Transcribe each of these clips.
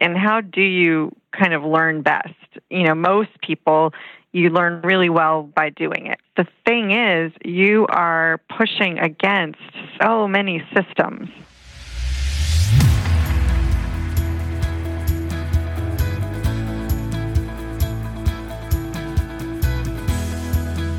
And how do you kind of learn best? You know, most people, you learn really well by doing it. The thing is, you are pushing against so many systems.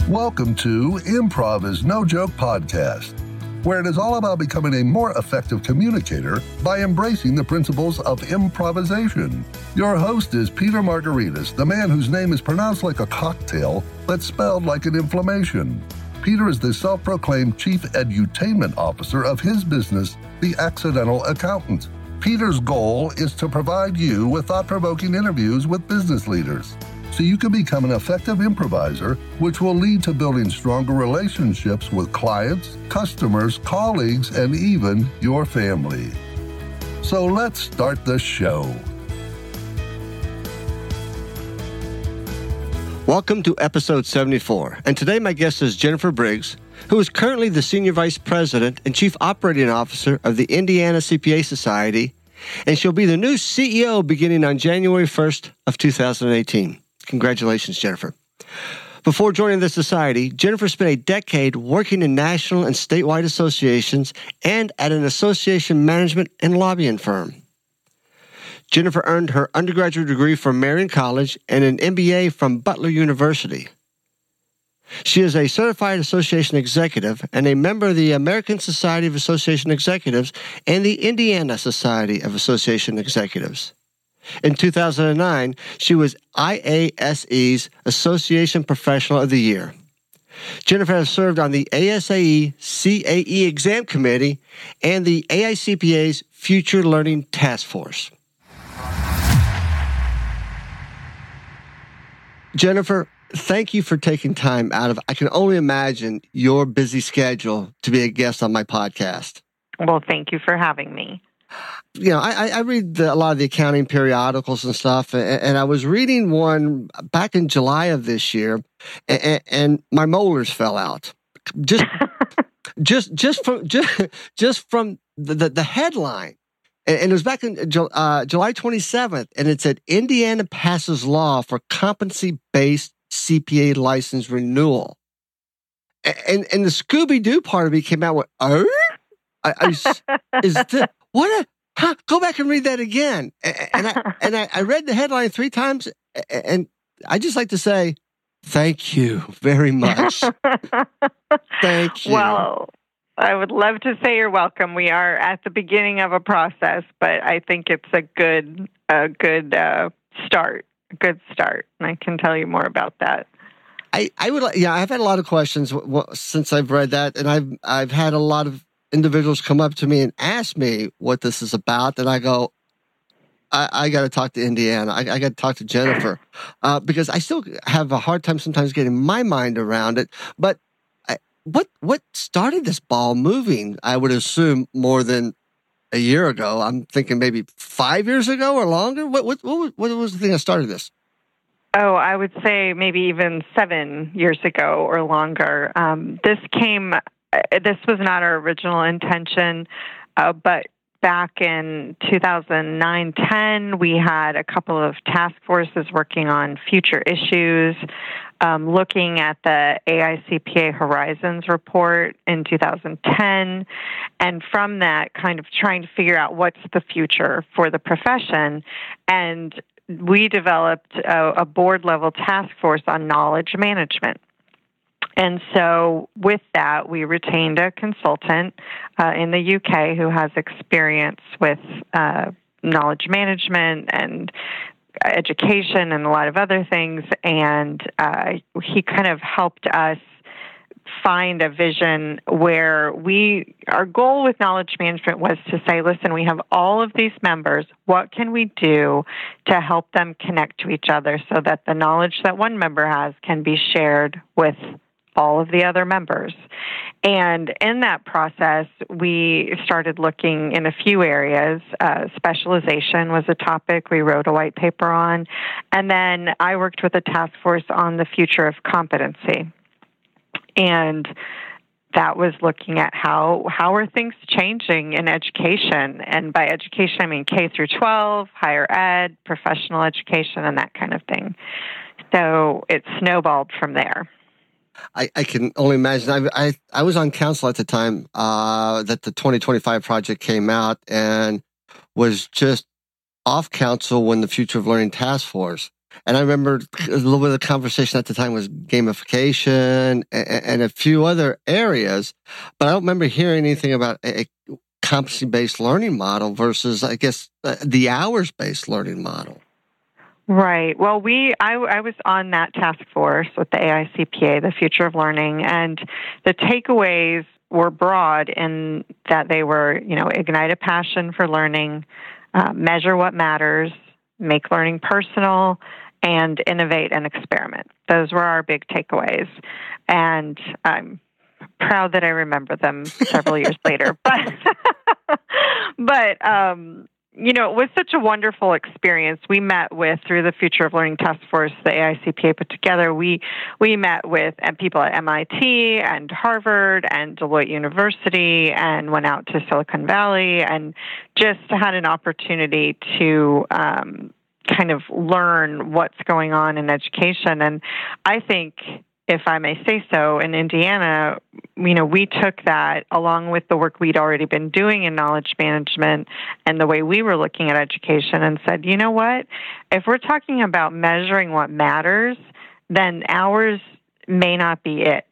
Welcome to Improv is No Joke podcast, where it is all about becoming a more effective communicator by embracing the principles of improvisation. Your host is Peter Margaritis, the man whose name is pronounced like a cocktail but spelled like an inflammation. Peter is the self proclaimed chief edutainment officer of his business, The Accidental Accountant. Peter's goal is to provide you with thought provoking interviews with business leaders so you can become an effective improviser, which will lead to building stronger relationships with clients, customers, colleagues, and even your family. So let's start the show. Welcome to episode 74, and today my guest is Jennifer Briggs, who is currently the Senior Vice President and Chief Operating Officer of the Indiana CPA Society, and she'll be the new CEO beginning on January 1st of 2018. Congratulations, Jennifer. Before joining the society, Jennifer spent a decade working in national and statewide associations and at an association management and lobbying firm. Jennifer earned her undergraduate degree from Marion College and an MBA from Butler University. She is a certified association executive and a member of the American Society of Association Executives and the Indiana Society of Association Executives. In 2009, she was IASE's Association Professional of the Year. Jennifer has served on the ASAE CAE Exam Committee and the AICPA's Future Learning Task Force. Jennifer, thank you for taking time out of, I can only imagine your busy schedule to be a guest on my podcast. Well, thank you for having me you know, I, I read the, a lot of the accounting periodicals and stuff, and, and, I was reading one back in July of this year, and, and my molars fell out. Just, just, just from just, just from the, the, the headline, and, and, it was back in uh, July 27th, and it said Indiana passes law for competency based CPA license renewal, and and the Scooby Doo part of me came out with, oh. I, I, is this, what a huh, go back and read that again. And I and I, I read the headline three times, and I just like to say thank you very much. thank you. Well. I would love to say you're welcome. We are at the beginning of a process, but I think it's a good, a good uh, start. A good start, and I can tell you more about that. I, I would, yeah, I've had a lot of questions since I've read that, and I've, I've had a lot of individuals come up to me and ask me what this is about, then I go, I, I got to talk to Indiana. I, I got to talk to Jennifer uh, because I still have a hard time sometimes getting my mind around it. But I, what what started this ball moving? I would assume more than a year ago. I'm thinking maybe five years ago or longer. What what what, what was the thing that started this? Oh, I would say maybe even seven years ago or longer. Um, this came this was not our original intention, uh, but back in 2009 10, we had a couple of task forces working on future issues, um, looking at the AICPA Horizons report in 2010, and from that, kind of trying to figure out what's the future for the profession. And we developed a, a board level task force on knowledge management. And so, with that, we retained a consultant uh, in the UK who has experience with uh, knowledge management and education and a lot of other things. And uh, he kind of helped us find a vision where we our goal with knowledge management was to say listen we have all of these members what can we do to help them connect to each other so that the knowledge that one member has can be shared with all of the other members. And in that process, we started looking in a few areas. Uh, specialization was a topic we wrote a white paper on. And then I worked with a task force on the future of competency. And that was looking at how how are things changing in education and by education i mean k through 12 higher ed professional education and that kind of thing so it snowballed from there I, I can only imagine. I, I, I was on council at the time uh, that the 2025 project came out and was just off council when the Future of Learning Task Force. And I remember a little bit of the conversation at the time was gamification and, and a few other areas, but I don't remember hearing anything about a competency based learning model versus, I guess, uh, the hours based learning model. Right. Well, we I, I was on that task force with the AICPA, the Future of Learning, and the takeaways were broad in that they were, you know, ignite a passion for learning, uh, measure what matters, make learning personal, and innovate and experiment. Those were our big takeaways, and I'm proud that I remember them several years later. But but um, you know, it was such a wonderful experience. We met with through the Future of Learning Task Force, the AICPA put together. We we met with and people at MIT and Harvard and Deloitte University, and went out to Silicon Valley, and just had an opportunity to um, kind of learn what's going on in education. And I think if I may say so, in Indiana, you know, we took that along with the work we'd already been doing in knowledge management and the way we were looking at education and said, you know what? If we're talking about measuring what matters, then hours may not be it.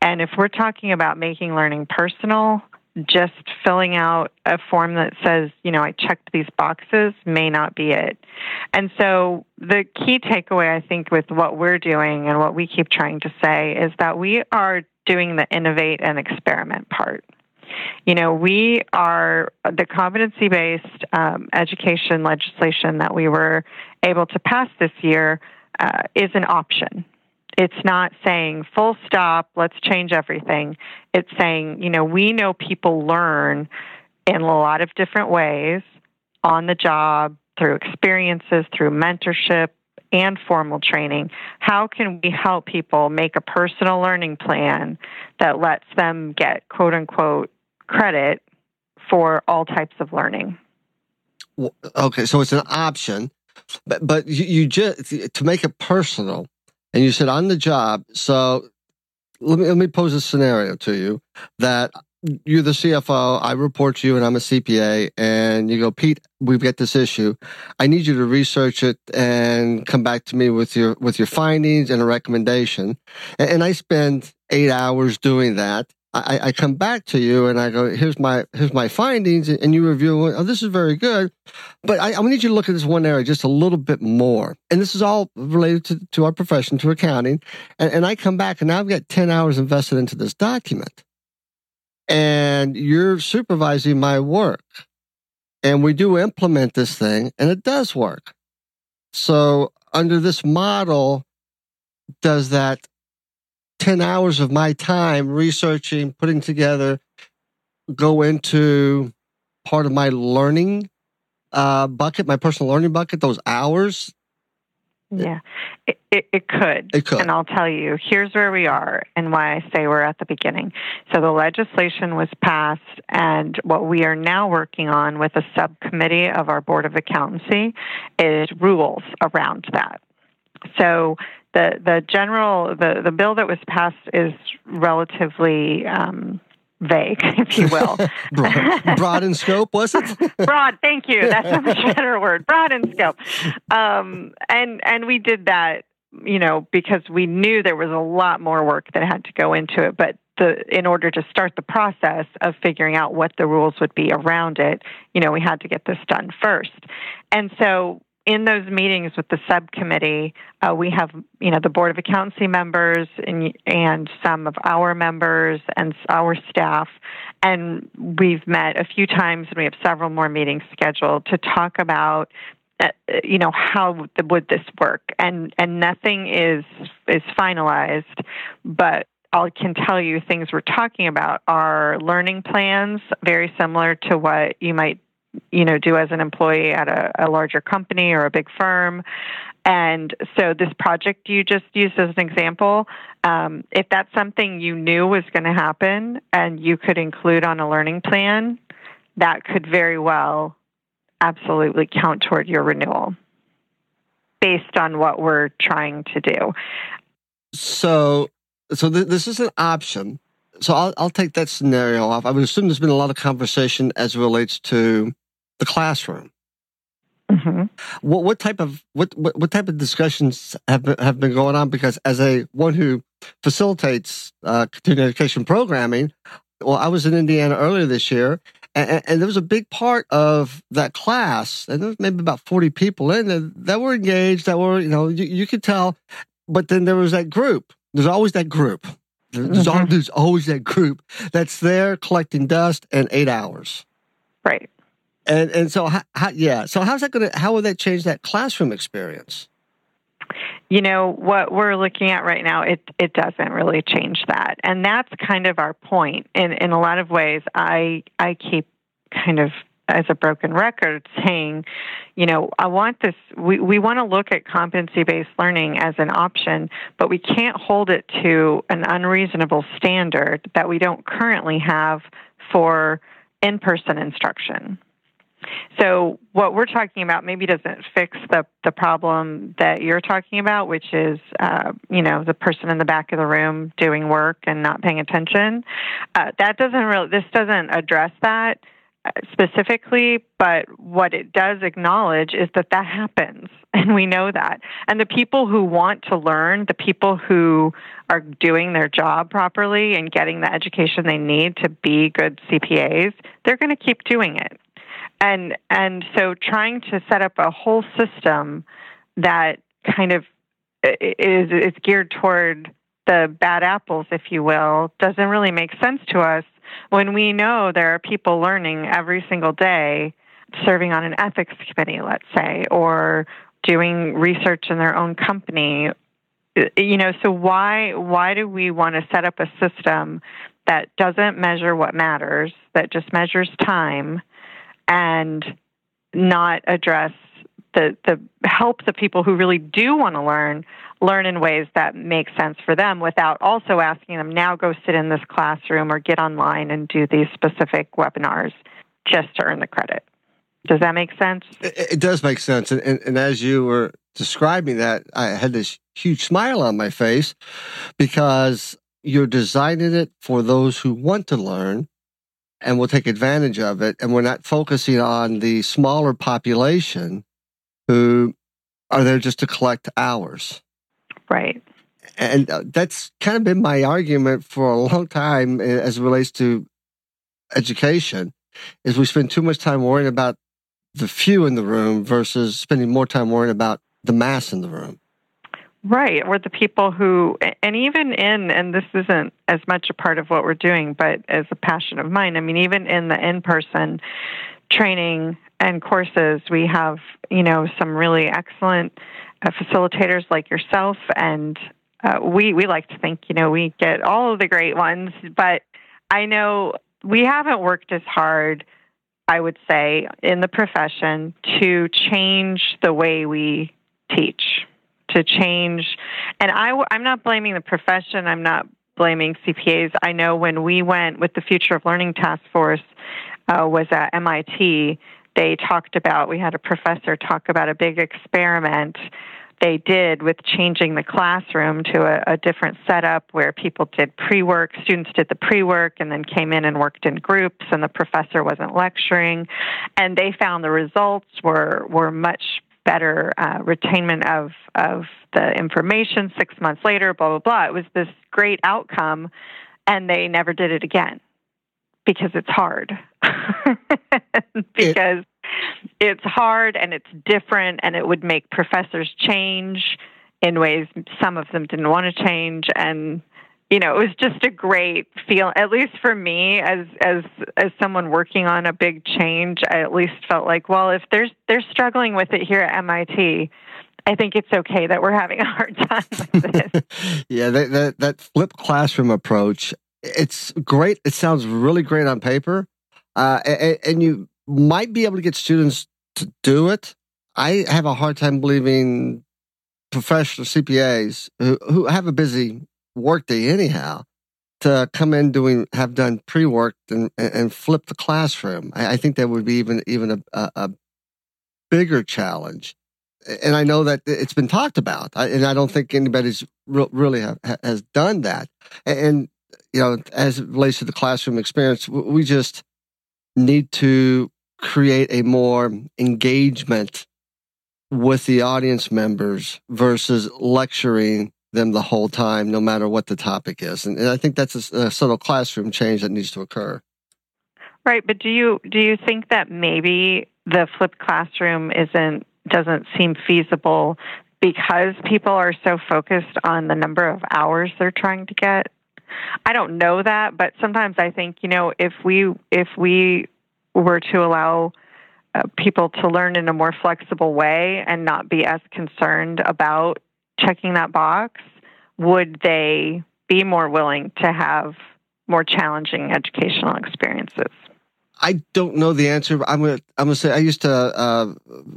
And if we're talking about making learning personal, just filling out a form that says, you know, I checked these boxes may not be it. And so the key takeaway, I think, with what we're doing and what we keep trying to say is that we are doing the innovate and experiment part. You know, we are the competency based um, education legislation that we were able to pass this year uh, is an option it's not saying full stop, let's change everything. It's saying, you know, we know people learn in a lot of different ways on the job, through experiences, through mentorship, and formal training. How can we help people make a personal learning plan that lets them get quote unquote credit for all types of learning? Okay, so it's an option, but but you, you just to make it personal and you said on the job. So let me let me pose a scenario to you that you're the CFO, I report to you and I'm a CPA and you go, Pete, we've got this issue. I need you to research it and come back to me with your with your findings and a recommendation. And, and I spend eight hours doing that. I, I, come back to you and I go, here's my here's my findings, and you review. Oh, this is very good, but I, I need you to look at this one area just a little bit more. And this is all related to, to our profession, to accounting. And, and I come back and now I've got ten hours invested into this document, and you're supervising my work, and we do implement this thing, and it does work. So under this model, does that 10 hours of my time researching, putting together, go into part of my learning uh, bucket, my personal learning bucket, those hours? Yeah, it, it, it, could. It could. And I'll tell you, here's where we are and why I say we're at the beginning. So the legislation was passed, and what we are now working on with a subcommittee of our Board of Accountancy is rules around that. So the the general the the bill that was passed is relatively um, vague, if you will. broad, broad, in scope, was it? broad. Thank you. That's a much better word. Broad in scope. Um, and and we did that, you know, because we knew there was a lot more work that had to go into it, but. The, in order to start the process of figuring out what the rules would be around it, you know, we had to get this done first. And so in those meetings with the subcommittee, uh, we have you know the board of accountancy members and, and some of our members and our staff, and we've met a few times, and we have several more meetings scheduled to talk about uh, you know how would this work? And and nothing is is finalized but I can tell you things we're talking about are learning plans very similar to what you might you know, do as an employee at a, a larger company or a big firm. And so, this project you just used as an example, um, if that's something you knew was going to happen and you could include on a learning plan, that could very well absolutely count toward your renewal based on what we're trying to do. So, so th- this is an option. So I'll, I'll take that scenario off. I would assume there's been a lot of conversation as it relates to the classroom. Mm-hmm. What, what type of what, what, what type of discussions have been, have been going on? Because as a one who facilitates uh, continuing education programming, well, I was in Indiana earlier this year, and, and, there was a big part of that class, and there was maybe about 40 people in there that were engaged, that were, you know, you, you could tell. But then there was that group. There's always that group. There's, mm-hmm. there's always that group that's there collecting dust in eight hours. Right. And and so how, how yeah. So how's that going to how will that change that classroom experience? you know what we're looking at right now it it doesn't really change that and that's kind of our point in in a lot of ways i i keep kind of as a broken record saying you know i want this we we want to look at competency based learning as an option but we can't hold it to an unreasonable standard that we don't currently have for in person instruction so what we're talking about maybe doesn't fix the the problem that you're talking about, which is uh, you know the person in the back of the room doing work and not paying attention. Uh, that doesn't really this doesn't address that uh, specifically, but what it does acknowledge is that that happens, and we know that. And the people who want to learn, the people who are doing their job properly and getting the education they need to be good CPAs, they're going to keep doing it and and so trying to set up a whole system that kind of is is geared toward the bad apples, if you will, doesn't really make sense to us when we know there are people learning every single day, serving on an ethics committee, let's say, or doing research in their own company. You know, so why why do we want to set up a system that doesn't measure what matters, that just measures time? And not address the the help the people who really do want to learn learn in ways that make sense for them without also asking them now go sit in this classroom or get online and do these specific webinars just to earn the credit. Does that make sense? It, it does make sense. And, and, and, as you were describing that, I had this huge smile on my face because you're designing it for those who want to learn and we'll take advantage of it. And we're not focusing on the smaller population who are there just to collect hours. Right. And uh, that's kind of been my argument for a long time eh, as it relates to education is we spend too much time worrying about the few in the room versus spending more time worrying about the mass in the room. Right, or the people who, and even in, and this isn't as much a part of what we're doing, but as a passion of mine, I mean, even in the in person training and courses, we have, you know, some really excellent uh, facilitators like yourself, and uh, we, we like to think, you know, we get all of the great ones, but I know we haven't worked as hard, I would say, in the profession to change the way we teach to change. And I, I'm not blaming the profession. I'm not blaming CPAs. I know when we went with the Future of Learning Task Force uh, was at MIT. They talked about we had a professor talk about a big experiment they did with changing the classroom to a, a different setup where people did pre work, students did the pre work, and then came in and worked in groups, and the professor wasn't lecturing. And they found the results were, were much better uh, retainment of of the information six months later blah blah blah. It was this great outcome and they never did it again because it's hard. Because it, it's hard and it's different and it would make professors change in ways some of them didn't want to change and you know, it was just a great feel. At least for me, as as as someone working on a big change, I at least felt like, well, if there's they're struggling with it here at MIT, I think it's okay that we're having a hard time with this. yeah, that, that that flipped classroom approach, it's great. It sounds really great on paper, uh, and, and, you might be able to get students to do it. I have a hard time believing professional CPAs who, who have a busy workday anyhow to come in doing have done pre work and, and flip the classroom. I, I, think that would be even even a, a, bigger challenge. And I know that it's been talked about, and I don't think anybody's re- really has done that. And you know, as it relates to the classroom experience, we just need to create a more engagement with the audience members versus lecturing them the whole time, no matter what the topic is. And, and I think that's a, a subtle classroom change that needs to occur. Right, but do you do you think that maybe the flipped classroom isn't doesn't seem feasible because people are so focused on the number of hours they're trying to get? I don't know that, but sometimes I think you know if we if we were to allow uh, people to learn in a more flexible way and not be as concerned about checking that box, would they be more willing to have more challenging educational experiences? I don't know the answer. I'm gonna I'm gonna say I used to uh,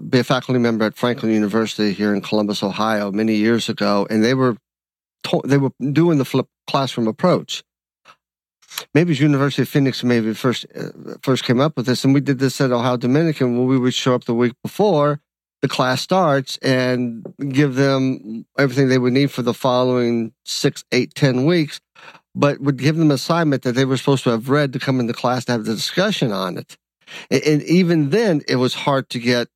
be a faculty member at Franklin University here in Columbus, Ohio, many years ago, and they were to- they were doing the flip classroom approach. Maybe it's University of Phoenix maybe first uh, first came up with this, and we did this at Ohio Dominican where we would show up the week before the class starts and give them everything they would need for the following six, eight, ten weeks, but would give them assignment that they were supposed to have read to come into class to have the discussion on it. And, and even then, it was hard to get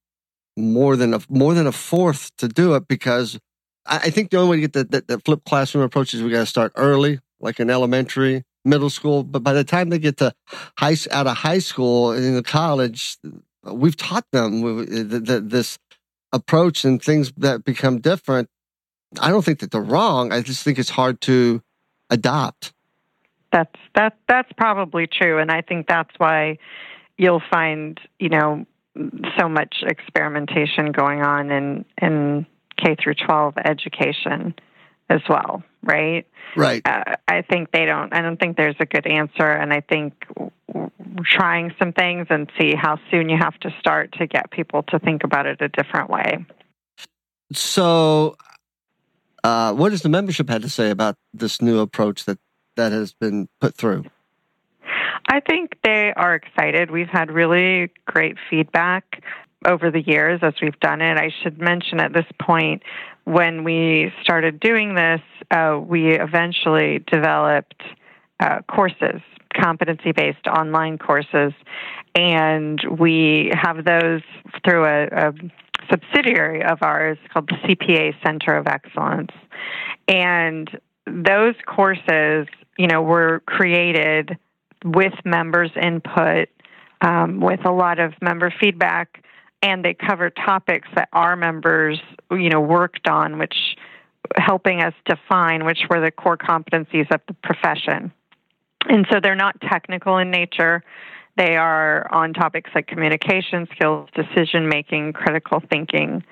more than a more than a fourth to do it because I, I think the only way to get the, the, the flipped classroom approach is we got to start early, like in elementary, middle school. But by the time they get to high out of high school and in college, we've taught them this approach and things that become different, I don't think that they're wrong. I just think it's hard to adopt. That's that that's probably true, and I think that's why you'll find you know so much experimentation going on in in K through 12 education as well, right? Right. Uh, I think they don't. I don't think there's a good answer, and I think trying some things and see how soon you have to start to get people to think about it a different way. So, uh, what does the membership had to say about this new approach that that has been put through? I think they are excited. We've had really great feedback over the years as we've done it. I should mention at this point, when we started doing this, uh, we eventually developed uh, courses competency based online courses. And we have those through a, a subsidiary of ours called the CPA Center of Excellence. And those courses, you know, were created with members' input, um, with a lot of member feedback, and they cover topics that our members, you know, worked on, which helping us define which were the core competencies of the profession. And so they're not technical in nature. They are on topics like communication skills, decision making, critical thinking,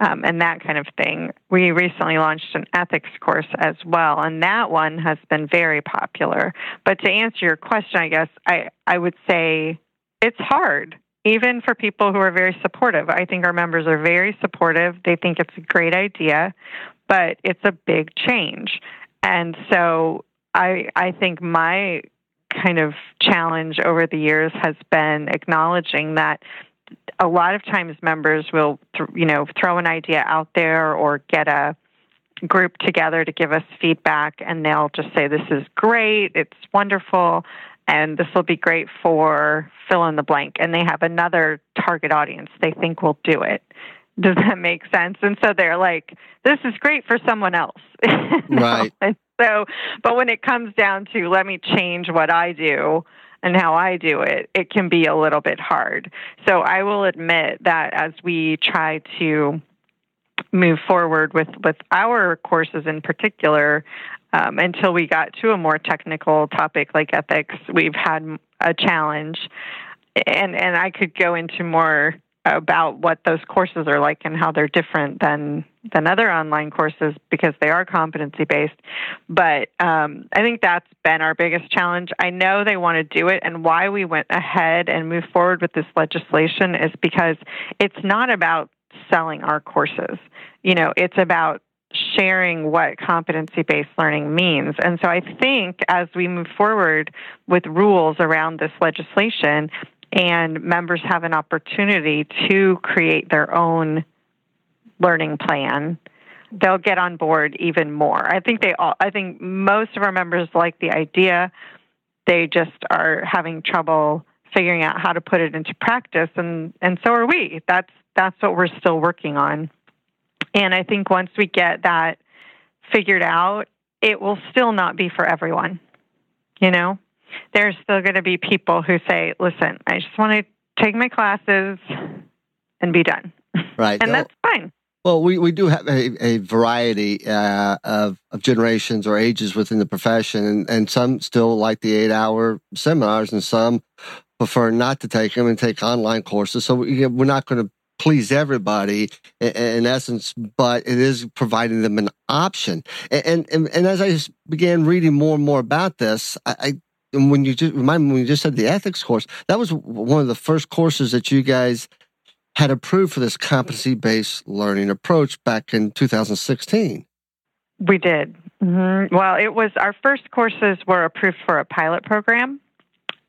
um, and that kind of thing. We recently launched an ethics course as well, and that one has been very popular. But to answer your question, I guess I, I would say it's hard, even for people who are very supportive. I think our members are very supportive. They think it's a great idea, but it's a big change. And so I I think my kind of challenge over the years has been acknowledging that a lot of times members will th- you know throw an idea out there or get a group together to give us feedback and they'll just say this is great it's wonderful and this will be great for fill in the blank. And they have another target audience. They think will do it. Does that make sense? And so they're like this is great for someone else. Right. And so, but when it comes down to let me change what I do and how I do it, it can be a little bit hard. So, I will admit that as we try to move forward with, with our courses in particular, um, until we got to a more technical topic like ethics, we've had a challenge. And, and I could go into more about what those courses are like and how they're different than than other online courses because they are competency based. But um, I think that's been our biggest challenge. I know they want to do it, and why we went ahead and moved forward with this legislation is because it's not about selling our courses. You know, it's about sharing what competency based learning means. And so I think as we move forward with rules around this legislation and members have an opportunity to create their own learning plan, they'll get on board even more. I think they all I think most of our members like the idea. They just are having trouble figuring out how to put it into practice and and so are we. That's that's what we're still working on. And I think once we get that figured out, it will still not be for everyone. You know, there's still going to be people who say, listen, I just want to take my classes and be done. Right. and that's fine. Well, we, we do have a, a variety uh, of, of generations or ages within the profession, and, and some still like the eight hour seminars, and some prefer not to take them and take online courses. So we, we're not going to please everybody in, essence, but it is providing them an option. And, and, and as I began reading more and more about this, I, I when you just remind me when you just said the ethics course, that was one of the first courses that you guys had approved for this competency based learning approach back in 2016. We did. Mm-hmm. Well, it was our first courses were approved for a pilot program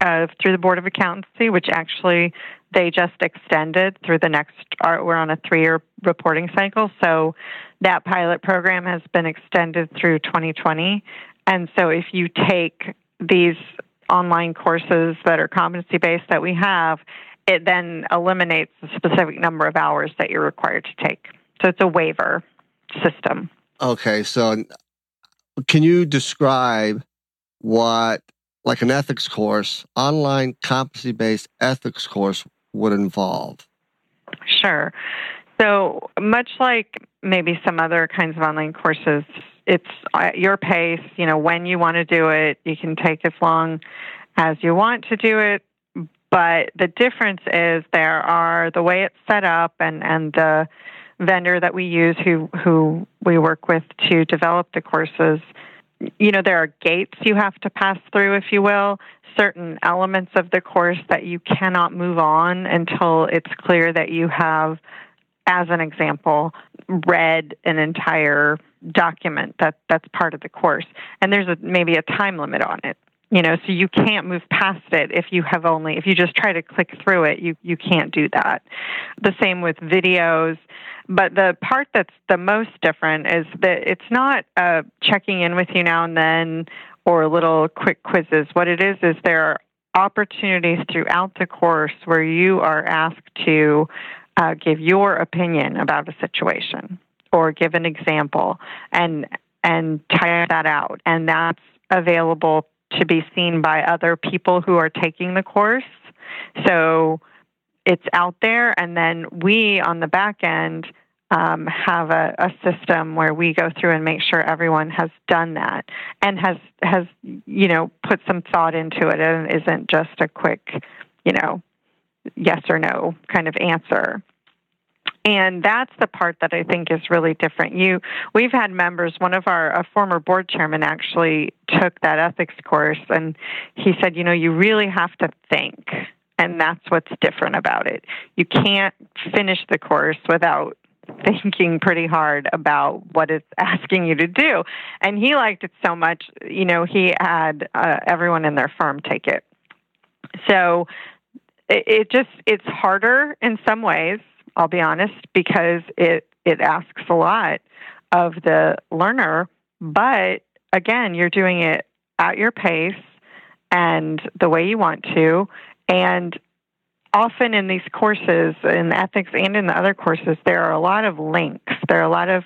uh, through the Board of Accountancy, which actually they just extended through the next, uh, we're on a three year reporting cycle. So that pilot program has been extended through 2020. And so if you take these online courses that are competency based that we have, it then eliminates the specific number of hours that you're required to take. So it's a waiver system. Okay. So can you describe what like an ethics course, online competency based ethics course would involve? Sure. So, much like maybe some other kinds of online courses, it's at your pace, you know, when you want to do it. You can take as long as you want to do it. But the difference is there are the way it's set up and, and the vendor that we use who, who we work with to develop the courses you know, there are gates you have to pass through, if you will, certain elements of the course that you cannot move on until it's clear that you have, as an example, read an entire document that that's part of the course. And there's a, maybe a time limit on it. You know, so you can't move past it if you have only if you just try to click through it, you you can't do that. The same with videos. But the part that's the most different is that it's not uh, checking in with you now and then or little quick quizzes. What it is is there are opportunities throughout the course where you are asked to uh, give your opinion about a situation or give an example and and tire that out and that's available to be seen by other people who are taking the course. So it's out there and then we on the back end um, have a, a, system where we go through and make sure everyone has done that and has has you know put some thought into it and isn't just a quick you know yes or no kind of answer and that's the part that I think is really different. You, we've had members. One of our a former board chairman actually took that ethics course, and he said, you know, you really have to think, and that's what's different about it. You can't finish the course without thinking pretty hard about what it's asking you to do. And he liked it so much, you know, he had uh, everyone in their firm take it. So it, it just it's harder in some ways. I'll be honest because it it asks a lot of the learner, but again, you're doing it at your pace and the way you want to and often in these courses, in ethics and in the other courses, there are a lot of links. There are a lot of,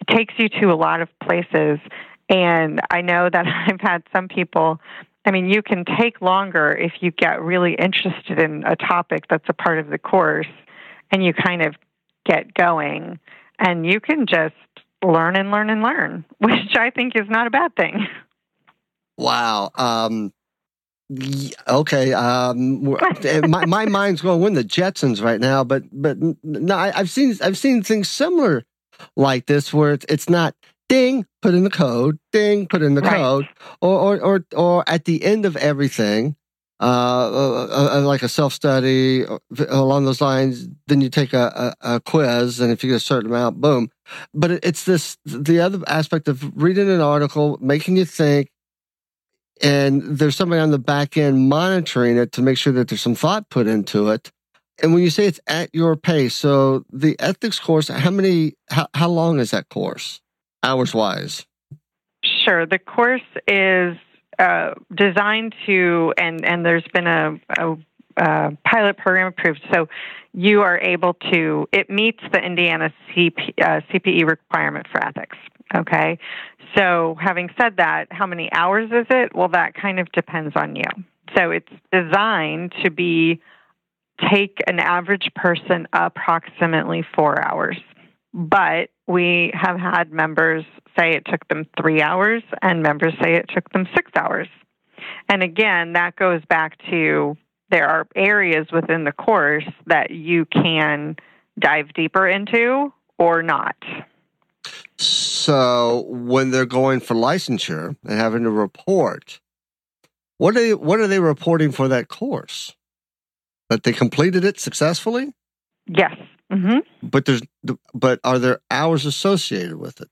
it takes you to a lot of places. And I know that I've had some people, I mean, you can take longer if you get really interested in a topic that's a part of the course and you kind of get going. And you can just learn and learn and learn, which I think is not a bad thing. Wow. Um, Okay, um, my my mind's going win the Jetsons right now, but but no, I, have seen I've seen things similar like this where it's, it's not ding put in the code, ding put in the right. code, or, or or or at the end of everything, uh, uh, uh, like a self study along those lines. Then you take a, a, a, quiz, and if you get a certain amount, boom. But it's this the other aspect of reading an article, making you think, and there's somebody on the back end monitoring it to make sure that there's some thought put into it. And when you say it's at your pace, so the ethics course, how many, how, how long is that course, hours wise? Sure. The course is uh, designed to, and, and there's been a, a, pilot program approved. So you are able to, it meets the Indiana CP, uh, CPE requirement for ethics. Okay. So, having said that, how many hours is it? Well, that kind of depends on you. So, it's designed to be take an average person approximately four hours. But we have had members say it took them three hours, and members say it took them six hours. And again, that goes back to there are areas within the course that you can dive deeper into or not. So when they're going for licensure and having to report, what are they, what are they reporting for that course? That they completed it successfully? Yes. Mm-hmm. But there's but are there hours associated with it?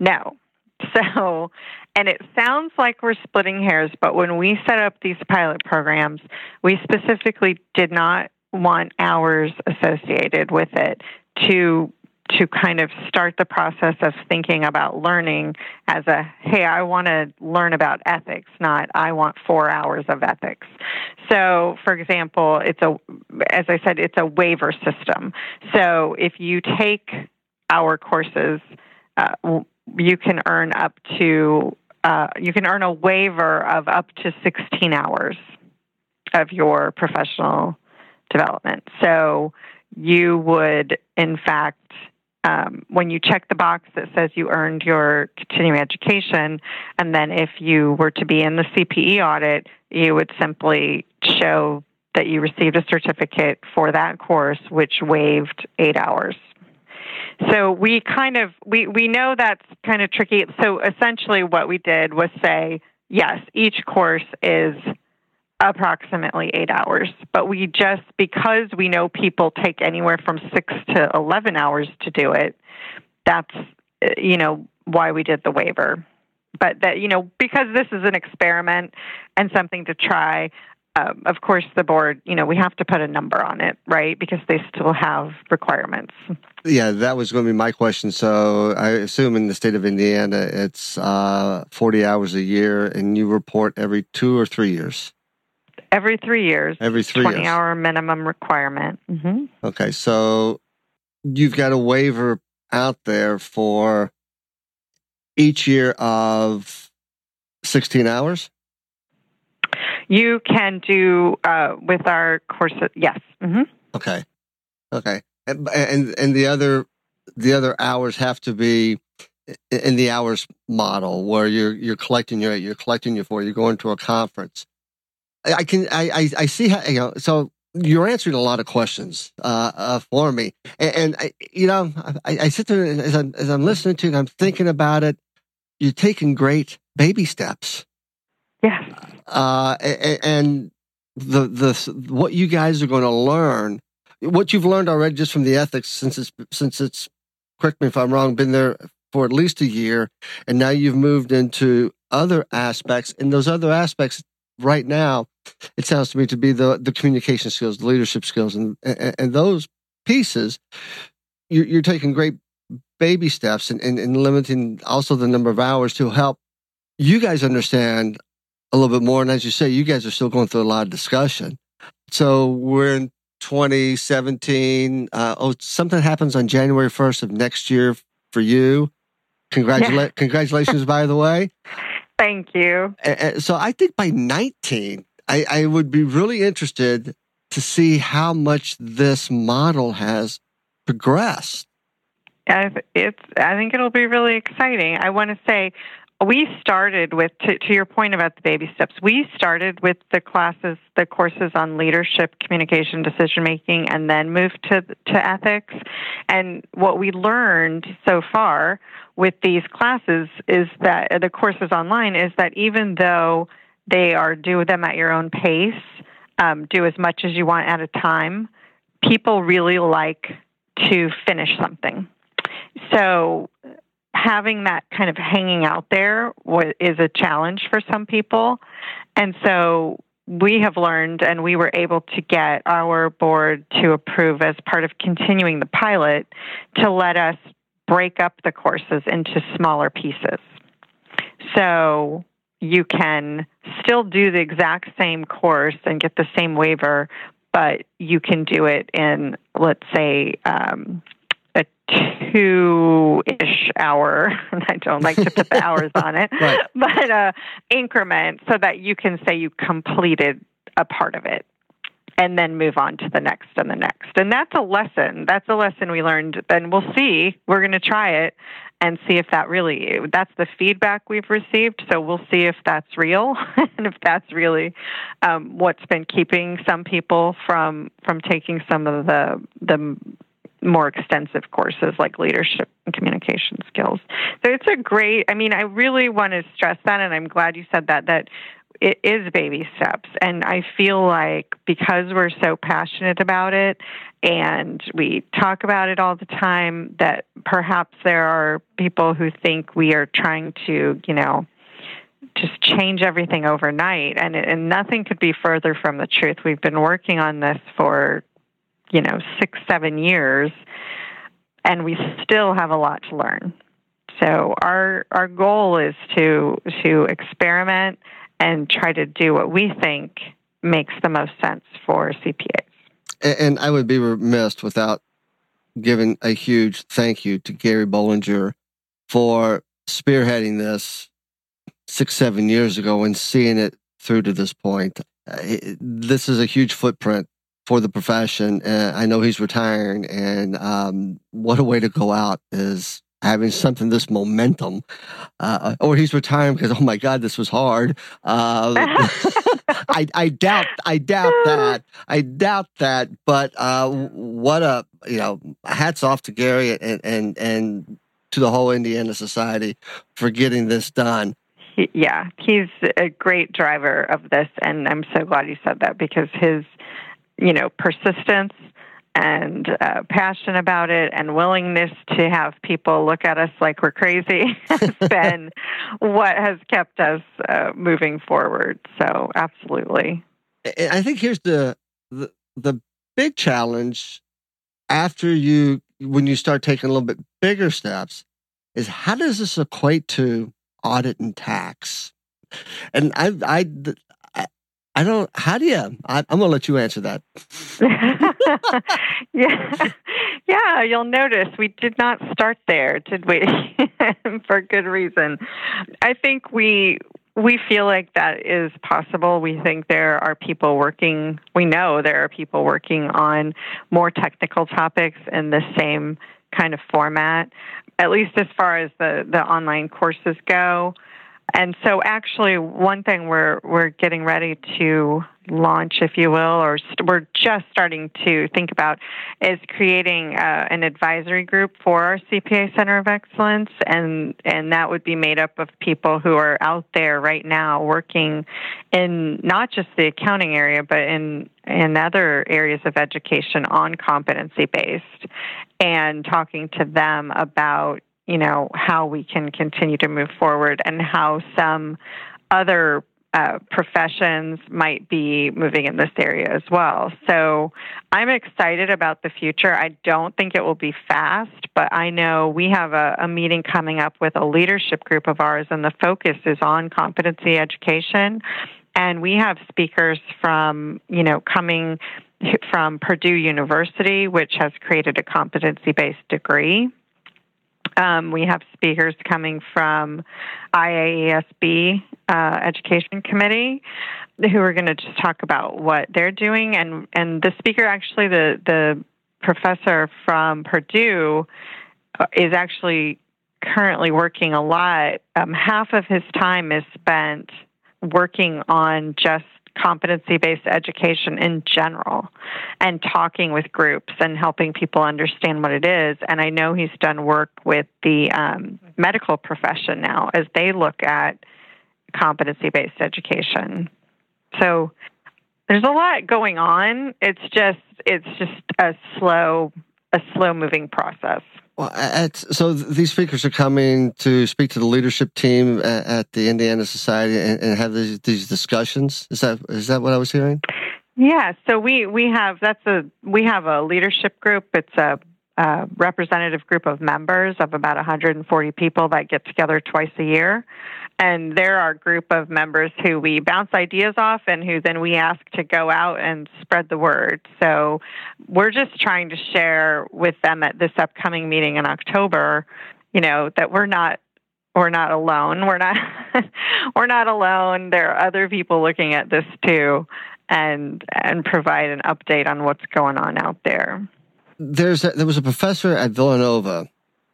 No. So, and it sounds like we're splitting hairs, but when we set up these pilot programs, we specifically did not want hours associated with it to to kind of start the process of thinking about learning as a hey i want to learn about ethics not i want four hours of ethics. So for example it's a as i said it's a waiver system. So if you take our courses uh, you can earn up to uh, you can earn a waiver of up to 16 hours of your professional development. So you would in fact um, when you check the box that says you earned your continuing education, and then if you were to be in the CPE audit, you would simply show that you received a certificate for that course, which waived eight hours. So we kind of we we know that's kind of tricky. So essentially, what we did was say yes, each course is approximately eight hours. But we just, because we know people take anywhere from six to 11 hours to do it, that's, you know, why we did the waiver. But that, you know, because this is an experiment and something to try, um, of course, the board, you know, we have to put a number on it, right? Because they still have requirements. Yeah, that was going to be my question. So I assume in the state of Indiana, it's uh, 40 hours a year and you report every two or three years. Every three years. Every three 20 years. hour minimum requirement. Mm-hmm. Okay. So you've got a waiver out there for each year of 16 hours? You can do uh, with our courses. Yes. Mm-hmm. Okay. Okay. And, and and the other the other hours have to be in the hours model where you're you're collecting your you're collecting your for you're going to a conference I can I, I, I see how you know. So you're answering a lot of questions uh, uh, for me, and, and I, you know, I, I sit there as I'm, as I'm listening to it, I'm thinking about it. You're taking great baby steps. Yeah. Uh, and, and the the what you guys are going to learn, what you've learned already just from the ethics since it's since it's correct me if I'm wrong, been there for at least a year, and now you've moved into other aspects, and those other aspects right now, it sounds to me to be the the communication skills, the leadership skills, and and, and those pieces. You're, you're, taking great baby steps and, and, and limiting also the number of hours to help you guys understand a little bit more. And as you say, you guys are still going through a lot of discussion. So we're in 2017. Uh, oh, something happens on January 1st of next year for you. Congratula- yeah. Congratulations, by the way. Thank you. So I think by 19, I, I would be really interested to see how much this model has progressed. It's. I think it'll be really exciting. I want to say we started with to, to, your point about the baby steps we started with the classes the courses on leadership communication decision making and then moved to to ethics. And what we learned so far with these classes is that the courses online is that even though they are do them at your own pace um, do as much as you want at a time people really like to finish something. So having that kind of hanging out there is a challenge for some people. And so we have learned and we were able to get our board to approve as part of continuing the pilot to let us break up the courses into smaller pieces. So you can still do the exact same course and get the same waiver, but you can do it in, let's say, um, two ish hour, and I don't like to put the hours on it, right. but uh, increment so that you can say you completed a part of it and then move on to the next and the next. And that's a lesson. That's a lesson we learned. And we'll see. We're going to try it and see if that really that's the feedback we've received. So we'll see if that's real and if that's really um, what's been keeping some people from from taking some of the the more extensive courses like leadership and communication skills. So it's a great, I mean, I really want to stress that, and I'm glad you said that, that it is baby steps. And I feel like because we're so passionate about it and we talk about it all the time, that perhaps there are people who think we are trying to, you know, just change everything overnight. And, and nothing could be further from the truth. We've been working on this for you know, six, seven years, and we still have a lot to learn. So our our goal is to to experiment and try to do what we think makes the most sense for CPAs. And I would be remiss without giving a huge thank you to Gary Bolinger for spearheading this six, seven years ago and seeing it through to this point. Uh, this is a huge footprint for the profession. And I know he's retiring, and um, what a way to go out is having something this momentum. Uh, or he's retiring because oh my god, this was hard. Uh, I, I doubt I doubt that I doubt that. But uh, what a you know hats off to Gary and and and to the whole Indiana Society for getting this done. yeah, he's a great driver of this, and I'm so glad you said that because his you know, persistence and uh, passion about it and willingness to have people look at us like we're crazy has been what has kept us uh, moving forward. So, absolutely. I think here's the, the the big challenge after you when you start taking a little bit bigger steps is how does this equate to audit and tax? And I I I don't. How do you? I, am going to let you answer that. yeah, yeah. You'll notice we did not start there, did we? For good reason. I think we we feel like that is possible. We think there are people working. We know there are people working on more technical topics in the same kind of format, at least as far as the the online courses go. And so, actually, one thing we're we're getting ready to launch, if you will, or we st- we're just starting to think about, is creating uh, an advisory group for our CPA Center of Excellence, and and that would be made up of people who are out there right now working in not just the accounting area, but in in other areas of education on competency based, and talking to them about you know, how we can continue to move forward and how some other uh, professions might be moving in this area as well. So I'm excited about the future. I don't think it will be fast, but I know we have a, a meeting coming up with a leadership group of ours, and the focus is on competency education. And we have speakers from, you know, coming from Purdue University, which has created a competency based degree. Um, we have speakers coming from IAESB uh, Education Committee who are going to just talk about what they're doing. And, and the speaker, actually, the, the professor from Purdue, uh, is actually currently working a lot, um, half of his time is spent working on just competency based education in general and talking with groups and helping people understand what it is. And I know he's done work with the um, medical profession now as they look at competency based education. So there's a lot going on. It's just it's just a slow a slow moving process. At, so these speakers are coming to speak to the leadership team at, at the Indiana Society and, and have these, these, discussions. Is that is that what I was hearing? Yeah. So we we have that's a we have a leadership group. It's a, a representative group of members of about 140 people that get together twice a year, and they're our group of members who we bounce ideas off and who then we ask to go out and spread the word. So we're just trying to share with them at this upcoming meeting in October, you know, that we're not we're not alone. We're not we're not alone. There are other people looking at this too and and provide an update on what's going on out there. There's a, there was a professor at Villanova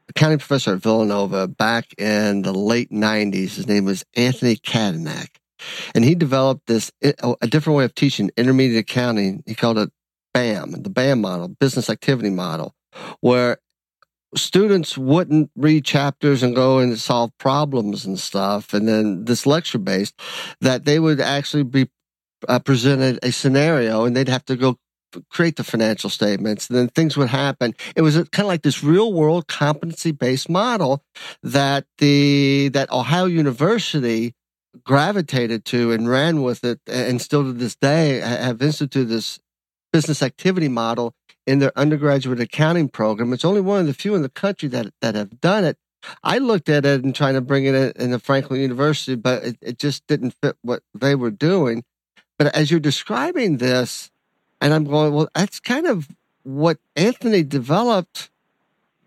accounting professor at Villanova back in the late 90s. His name was Anthony Catanach. And he developed this, a different way of teaching intermediate accounting. He called it BAM, the BAM model, business activity model, where students wouldn't read chapters and go and solve problems and stuff. And then this lecture based, that they would actually be uh, presented a scenario and they'd have to go create the financial statements, then things would happen. It was kind of like this real world competency based model that the that Ohio University gravitated to and ran with it, and still to this day have instituted this business activity model in their undergraduate accounting program. It's only one of the few in the country that that have done it. I looked at it and trying to bring it in, the Franklin University, but it, it just didn't fit what they were doing. But as you're describing this, and I'm going, well, that's kind of what Anthony developed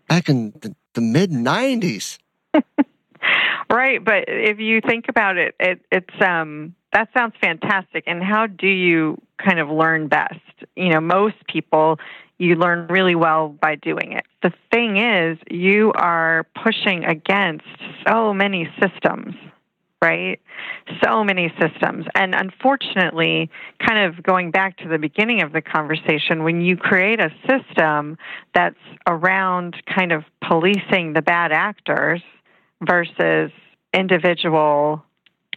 back in the, the mid 90s. right. But if you think about it, it, it's, um, that sounds fantastic. And how do you kind of learn best? You know, most people, you learn really well by doing it. The thing is, you are pushing against so many systems right? So many systems. And unfortunately, kind of going back to the beginning of the conversation, when you create a system that's around kind of policing the bad actors versus individual,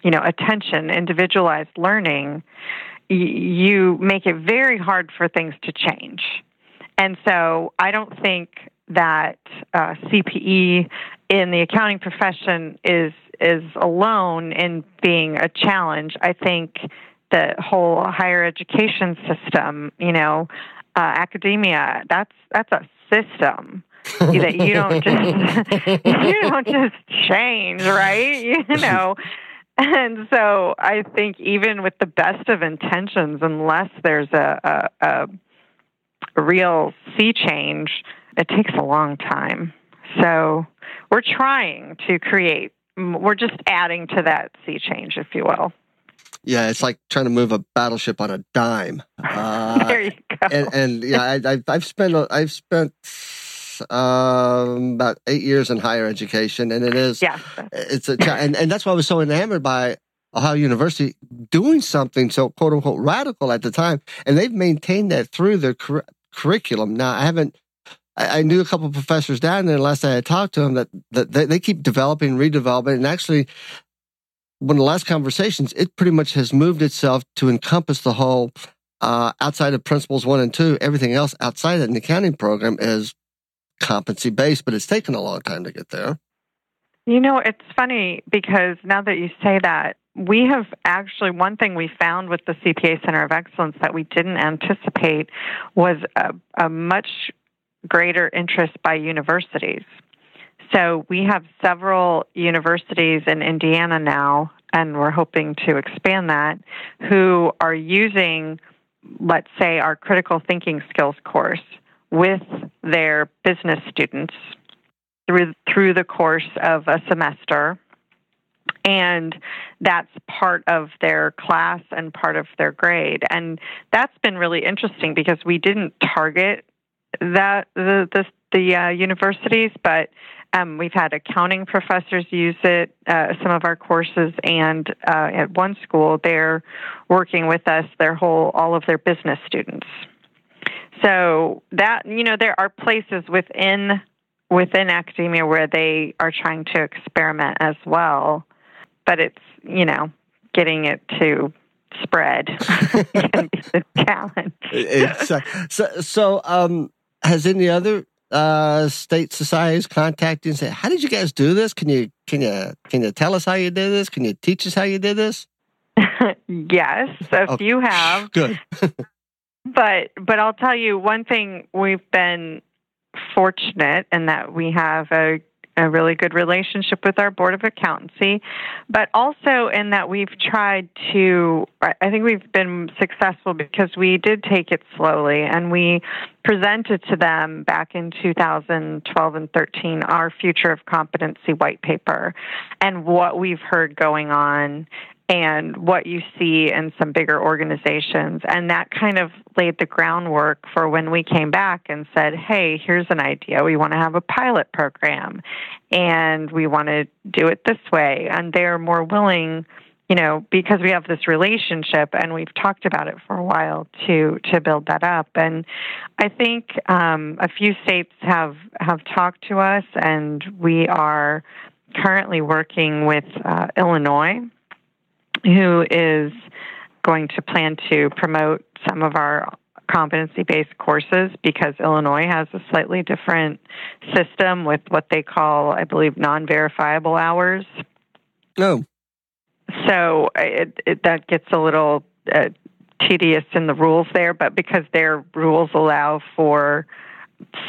you know, attention, individualized learning, you make it very hard for things to change. And so I don't think that uh, CPE in the accounting profession is is alone in being a challenge. I think the whole higher education system, you know, uh, academia, that's that's a system that you don't just you don't just change, right? You know. And so I think even with the best of intentions, unless there's a, a, a, a real sea change, it takes a long time. So we're trying to create we're just adding to that sea change, if you will. Yeah, it's like trying to move a battleship on a dime. Uh, there you go. And, and yeah, I, have spent I've spent um, about eight years in higher education, and it is yeah, it's a and and that's why I was so enamored by Ohio University doing something so quote unquote radical at the time, and they've maintained that through their cur- curriculum. Now I haven't I, I knew a couple of professors down there. Last time I talked to them, that that they, they keep developing, redeveloping, and actually, one of the last conversations, it pretty much has moved itself to encompass the whole. Uh, outside of principles one and two, everything else outside of the accounting program is competency based, but it's taken a long time to get there. You know, it's funny because now that you say that, we have actually one thing we found with the CPA Center of Excellence that we didn't anticipate was a, a much greater interest by universities. So we have several universities in Indiana now, and we're hoping to expand that, who are using, let's say, our critical thinking skills course with their business students through through the course of a semester and that's part of their class and part of their grade and that's been really interesting because we didn't target that the the, the uh, universities, but Um, we've had accounting professors use it, uh, some of our courses, and uh, at one school, they're working with us, their whole, all of their business students. So that you know, there are places within within academia where they are trying to experiment as well, but it's you know, getting it to spread can be the challenge. So, so um, has any other uh, state societies contacted you and said, "How did you guys do this? Can you can you can you tell us how you did this? Can you teach us how you did this?" yes, a few have. Good. but but I'll tell you one thing: we've been fortunate in that we have a a really good relationship with our board of accountancy, but also in that we've tried to, I think we've been successful because we did take it slowly and we presented to them back in 2012 and 13 our future of competency white paper and what we've heard going on and what you see in some bigger organizations. And that kind of laid the groundwork for when we came back and said, hey, here's an idea. We want to have a pilot program and we want to do it this way. And they're more willing. You know, because we have this relationship and we've talked about it for a while to to build that up, and I think um, a few states have have talked to us, and we are currently working with uh, Illinois who is going to plan to promote some of our competency based courses because Illinois has a slightly different system with what they call, I believe, non verifiable hours. Oh. So it, it, that gets a little uh, tedious in the rules there, but because their rules allow for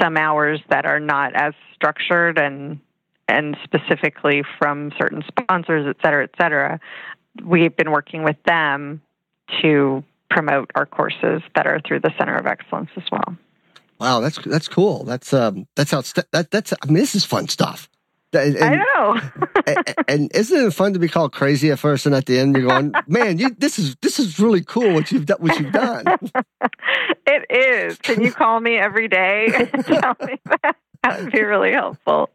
some hours that are not as structured and and specifically from certain sponsors, et cetera, et cetera, we've been working with them to promote our courses that are through the Center of Excellence as well. Wow, that's that's cool. That's um that's outst- that that's I mean this is fun stuff. And, I know. and, and, isn't it fun to be called crazy at first, and at the end you're going, "Man, you this is this is really cool what you've done. What you've done." it is. Can you call me every day and tell me that? That would be really helpful.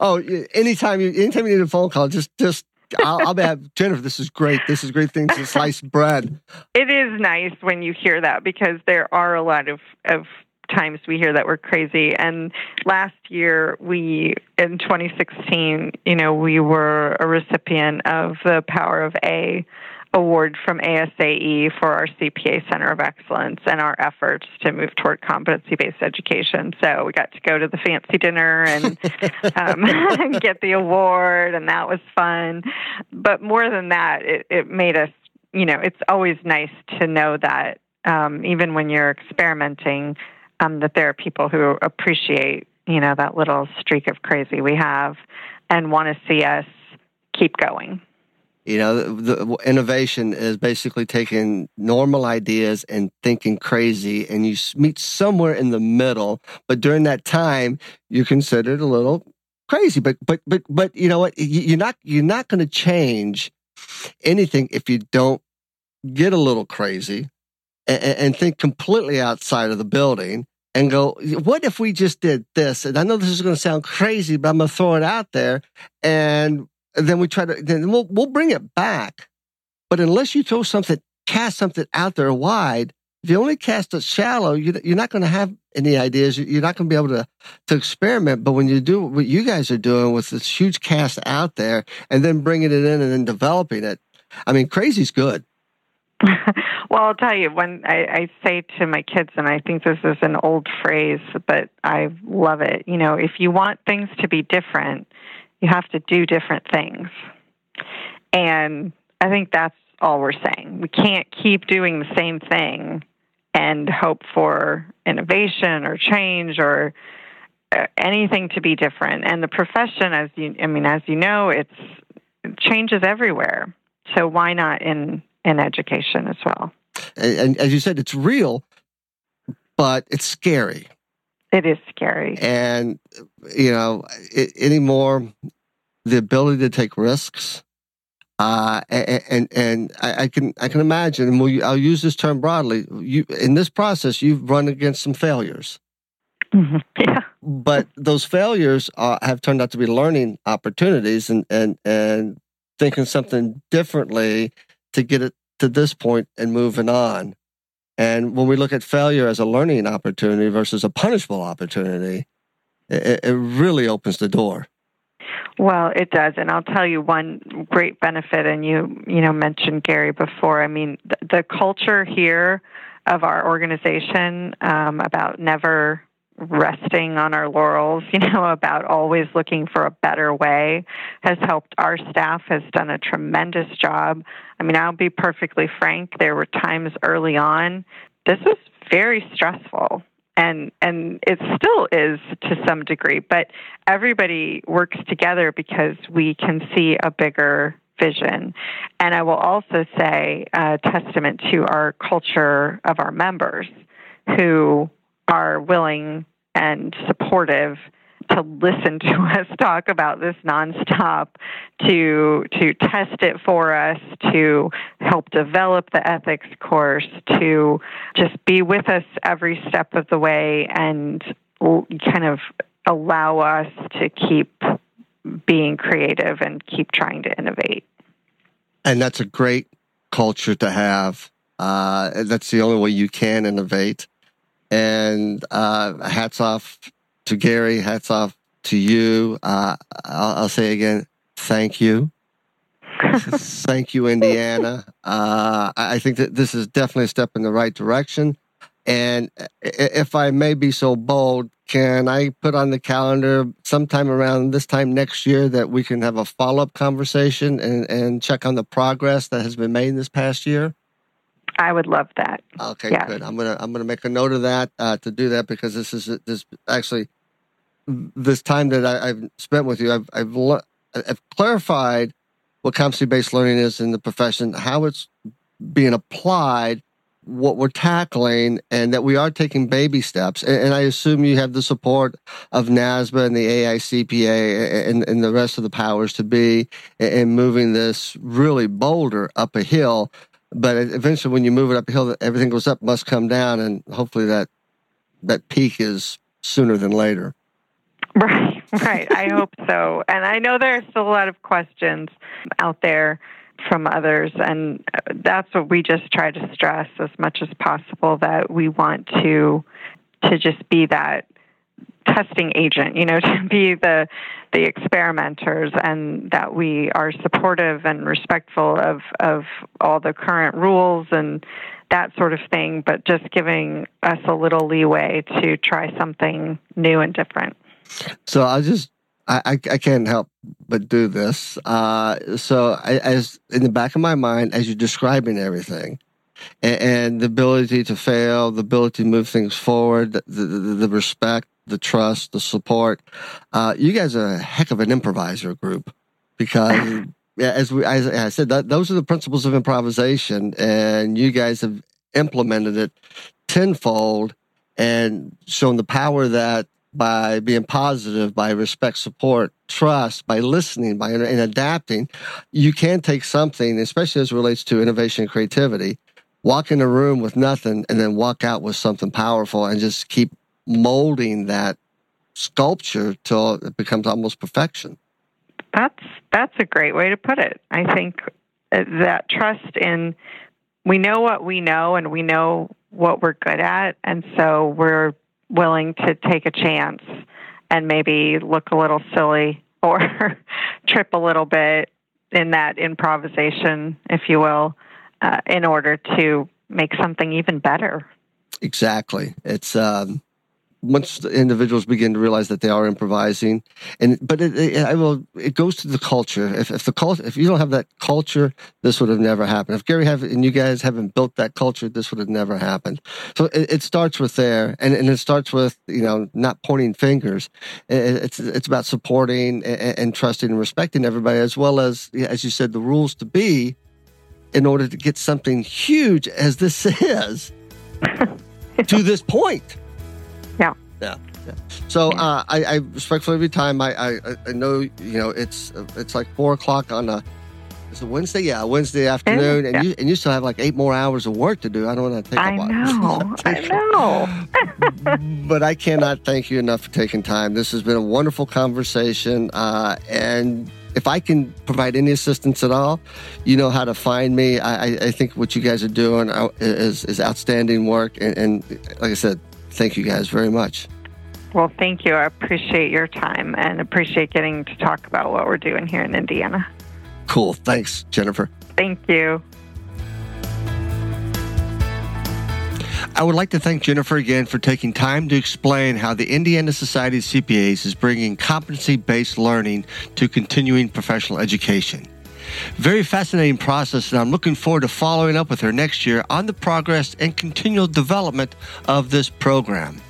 oh, anytime you anytime you need a phone call, just just I'll, I'll be Jennifer. This is great. This is great things to slice bread. It is nice when you hear that because there are a lot of of times we hear that we're crazy. And last year, we in 2016, you know, we were a recipient of the Power of A award from ASAE for our CPA Center of Excellence and our efforts to move toward competency based education. So we got to go to the fancy dinner and um, get the award, and that was fun. But more than that, it, it made us, you know, it's always nice to know that um, even when you're experimenting, um, that there are people who appreciate, you know, that little streak of crazy we have and want to see us keep going. You know, the, innovation is basically taking normal ideas and thinking crazy, and you meet somewhere in the middle. But during that time, you're considered a little crazy. But but but but you know what? You're not you're not going to change anything if you don't get a little crazy and, and think completely outside of the building and go, what if we just did this? And I know this is going to sound crazy, but I'm going to throw it out there. And then we try to then we'll we'll bring it back. But unless you throw something, cast something out there wide, if you only cast it shallow, you, you're not going to have any ideas. You're not going to be able to to experiment. But when you do what you guys are doing with this huge cast out there, and then bringing it in and then developing it, I mean, crazy's good. well, I'll tell you, when I, I say to my kids, and I think this is an old phrase, but I love it. You know, if you want things to be different, you have to do different things. And I think that's all we're saying. We can't keep doing the same thing and hope for innovation or change or uh, anything to be different. And the profession, as you, I mean, as you know, it's it changes everywhere. So why not in in education as well? And, and as you said, it's real, but it's scary. It is scary. And, you know, it, anymore, the ability to take risks. Uh, and, and, and I, I, can, I can imagine, and we'll, I'll use this term broadly. You, in this process, you've run against some failures. Mm-hmm. Yeah. But those failures uh, have turned out to be learning opportunities and, and, and thinking something differently to get it to this point and moving on. And when we look at failure as a learning opportunity versus a punishable opportunity, it, it really opens the door. Well, it does, and I'll tell you one great benefit. And you, you know, mentioned Gary before. I mean, the, the culture here of our organization um, about never resting on our laurels, you know, about always looking for a better way has helped our staff has done a tremendous job. I mean, I'll be perfectly frank, there were times early on this was very stressful and and it still is to some degree, but everybody works together because we can see a bigger vision. And I will also say a testament to our culture of our members who are willing and supportive to listen to us talk about this nonstop, to to test it for us, to help develop the ethics course, to just be with us every step of the way and kind of allow us to keep being creative and keep trying to innovate. And that's a great culture to have. Uh, that's the only way you can innovate. And uh, hats off to Gary. Hats off to you. Uh, I'll, I'll, say again, thank you. thank you, Indiana. Uh, I think that this is definitely a step in the right direction. And if I may be so bold, can I put on the calendar sometime around this time next year that we can have a follow up conversation and, and check on the progress that has been made this past year? I would love that. Okay, yes. good. I'm gonna I'm gonna make a note of that uh, to do that because this is this actually this time that I, have spent with you, I've I've, I've clarified what competency based learning is in the profession, how it's being applied, what we're tackling, and that we are taking baby steps. And, and I assume you have the support of NASBA and the AICPA and, and the rest of the powers to be in moving this really boulder up a hill but eventually when you move it uphill everything goes up must come down and hopefully that that peak is sooner than later. Right right. I hope so. And i know there are still a lot of questions out there from others and that's what we just try to stress as much as possible that we want to to just be that testing agent, you know, to be the the experimenters, and that we are supportive and respectful of of all the current rules and that sort of thing, but just giving us a little leeway to try something new and different. So I just I, I can't help but do this. Uh, so I, as in the back of my mind, as you're describing everything, and, and the ability to fail, the ability to move things forward, the, the, the respect, the trust, the support. Uh, you guys are a heck of an improviser group because, as we, as I said, that, those are the principles of improvisation, and you guys have implemented it tenfold and shown the power that by being positive, by respect, support, trust, by listening, by and adapting, you can take something, especially as it relates to innovation and creativity, walk in a room with nothing and then walk out with something powerful and just keep molding that sculpture till it becomes almost perfection. That's that's a great way to put it. I think uh, that trust in we know what we know and we know what we're good at and so we're willing to take a chance and maybe look a little silly or trip a little bit in that improvisation if you will uh, in order to make something even better exactly it's um once the individuals begin to realize that they are improvising and but it, it, I will it goes to the culture. If, if the culture if you don't have that culture this would have never happened. If Gary have and you guys haven't built that culture this would have never happened. So it, it starts with there and, and it starts with you know not pointing fingers. It's it's about supporting and, and trusting and respecting everybody as well as as you said the rules to be in order to get something huge as this is to this point yeah. Yeah. yeah. So uh, I, I respectfully every time I, I I know you know it's it's like four o'clock on a It's a Wednesday, yeah, Wednesday afternoon, and Yeah. you and you still have like eight more hours of work to do. I don't want to take I up know. I know. but I cannot thank you enough for taking time. This has been a wonderful conversation, uh, and if I can provide any assistance at all, you know how to find me. I, I, I think what you guys are doing uh, is is outstanding work, and, and like I said, thank you guys very much. Well, thank you. I appreciate your time and appreciate getting to talk about what we're doing here in Indiana. Cool. Thanks, Jennifer. Thank you. I would like to thank Jennifer again for taking time to explain how the Indiana Society of CPAs is bringing competency based learning to continuing professional education. Very fascinating process, and I'm looking forward to following up with her next year on the progress and continual development of this program.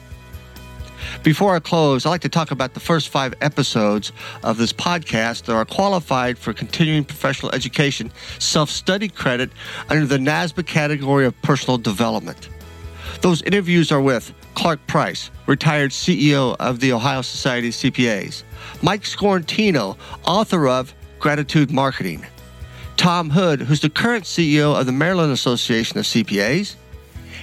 Before I close, I'd like to talk about the first five episodes of this podcast that are qualified for continuing professional education self study credit under the NASBA category of personal development. Those interviews are with Clark Price, retired CEO of the Ohio Society of CPAs, Mike Sciortino, author of Gratitude Marketing, Tom Hood, who's the current CEO of the Maryland Association of CPAs,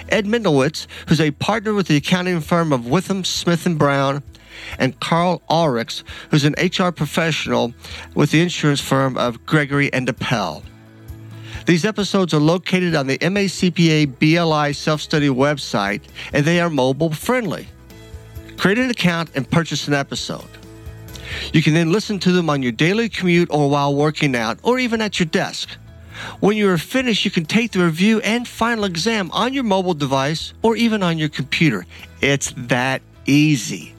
Ed Mendlowitz, who's a partner with the accounting firm of Withum, Smith Brown, and Carl Ulrichs, who's an HR professional with the insurance firm of Gregory and Appel. These episodes are located on the MACPA BLI self study website and they are mobile friendly. Create an account and purchase an episode. You can then listen to them on your daily commute or while working out or even at your desk. When you are finished, you can take the review and final exam on your mobile device or even on your computer. It's that easy.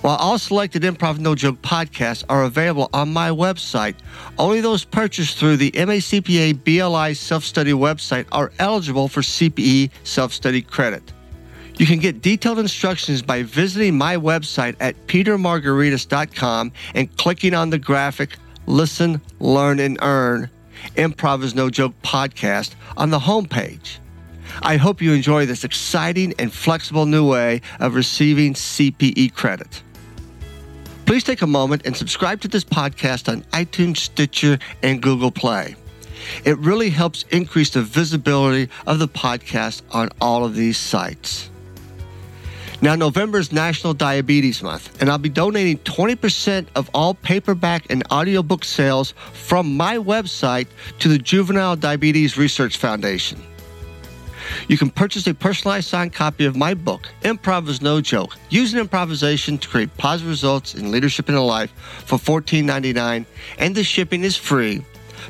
While all selected Improv No Joke podcasts are available on my website, only those purchased through the MACPA BLI self study website are eligible for CPE self study credit. You can get detailed instructions by visiting my website at petermargaritas.com and clicking on the graphic Listen, Learn, and Earn Improv is No Joke podcast on the homepage. I hope you enjoy this exciting and flexible new way of receiving CPE credit. Please take a moment and subscribe to this podcast on iTunes, Stitcher, and Google Play. It really helps increase the visibility of the podcast on all of these sites. Now, November is National Diabetes Month, and I'll be donating 20% of all paperback and audiobook sales from my website to the Juvenile Diabetes Research Foundation. You can purchase a personalized signed copy of my book, Improv is No Joke, using improvisation to create positive results in leadership and in life for $14.99, and the shipping is free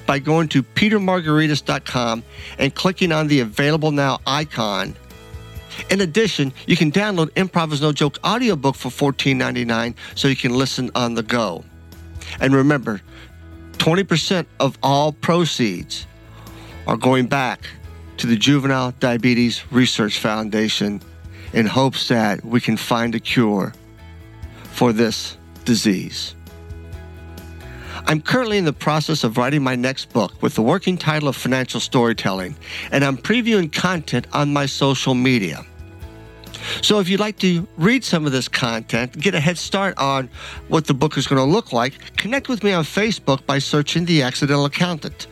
by going to petermargaritas.com and clicking on the Available Now icon. In addition, you can download Improv is No Joke audiobook for $14.99 so you can listen on the go. And remember, 20% of all proceeds are going back to the Juvenile Diabetes Research Foundation in hopes that we can find a cure for this disease. I'm currently in the process of writing my next book with the working title of Financial Storytelling, and I'm previewing content on my social media. So if you'd like to read some of this content, get a head start on what the book is going to look like, connect with me on Facebook by searching The Accidental Accountant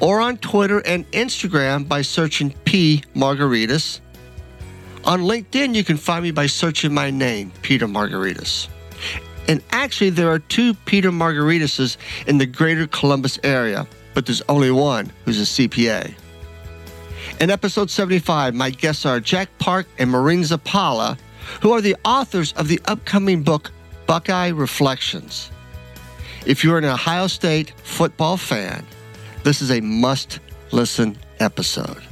or on Twitter and Instagram by searching P Margaritas. On LinkedIn, you can find me by searching my name, Peter Margaritas. And actually, there are two Peter Margaritases in the greater Columbus area, but there's only one who's a CPA. In episode 75, my guests are Jack Park and Maureen Zapala, who are the authors of the upcoming book Buckeye Reflections. If you're an Ohio State football fan, this is a must listen episode.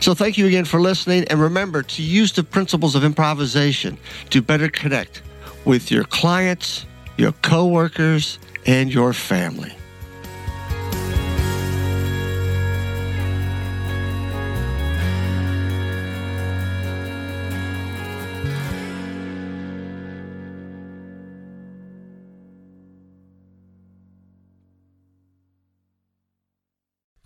So, thank you again for listening, and remember to use the principles of improvisation to better connect with your clients, your coworkers, and your family.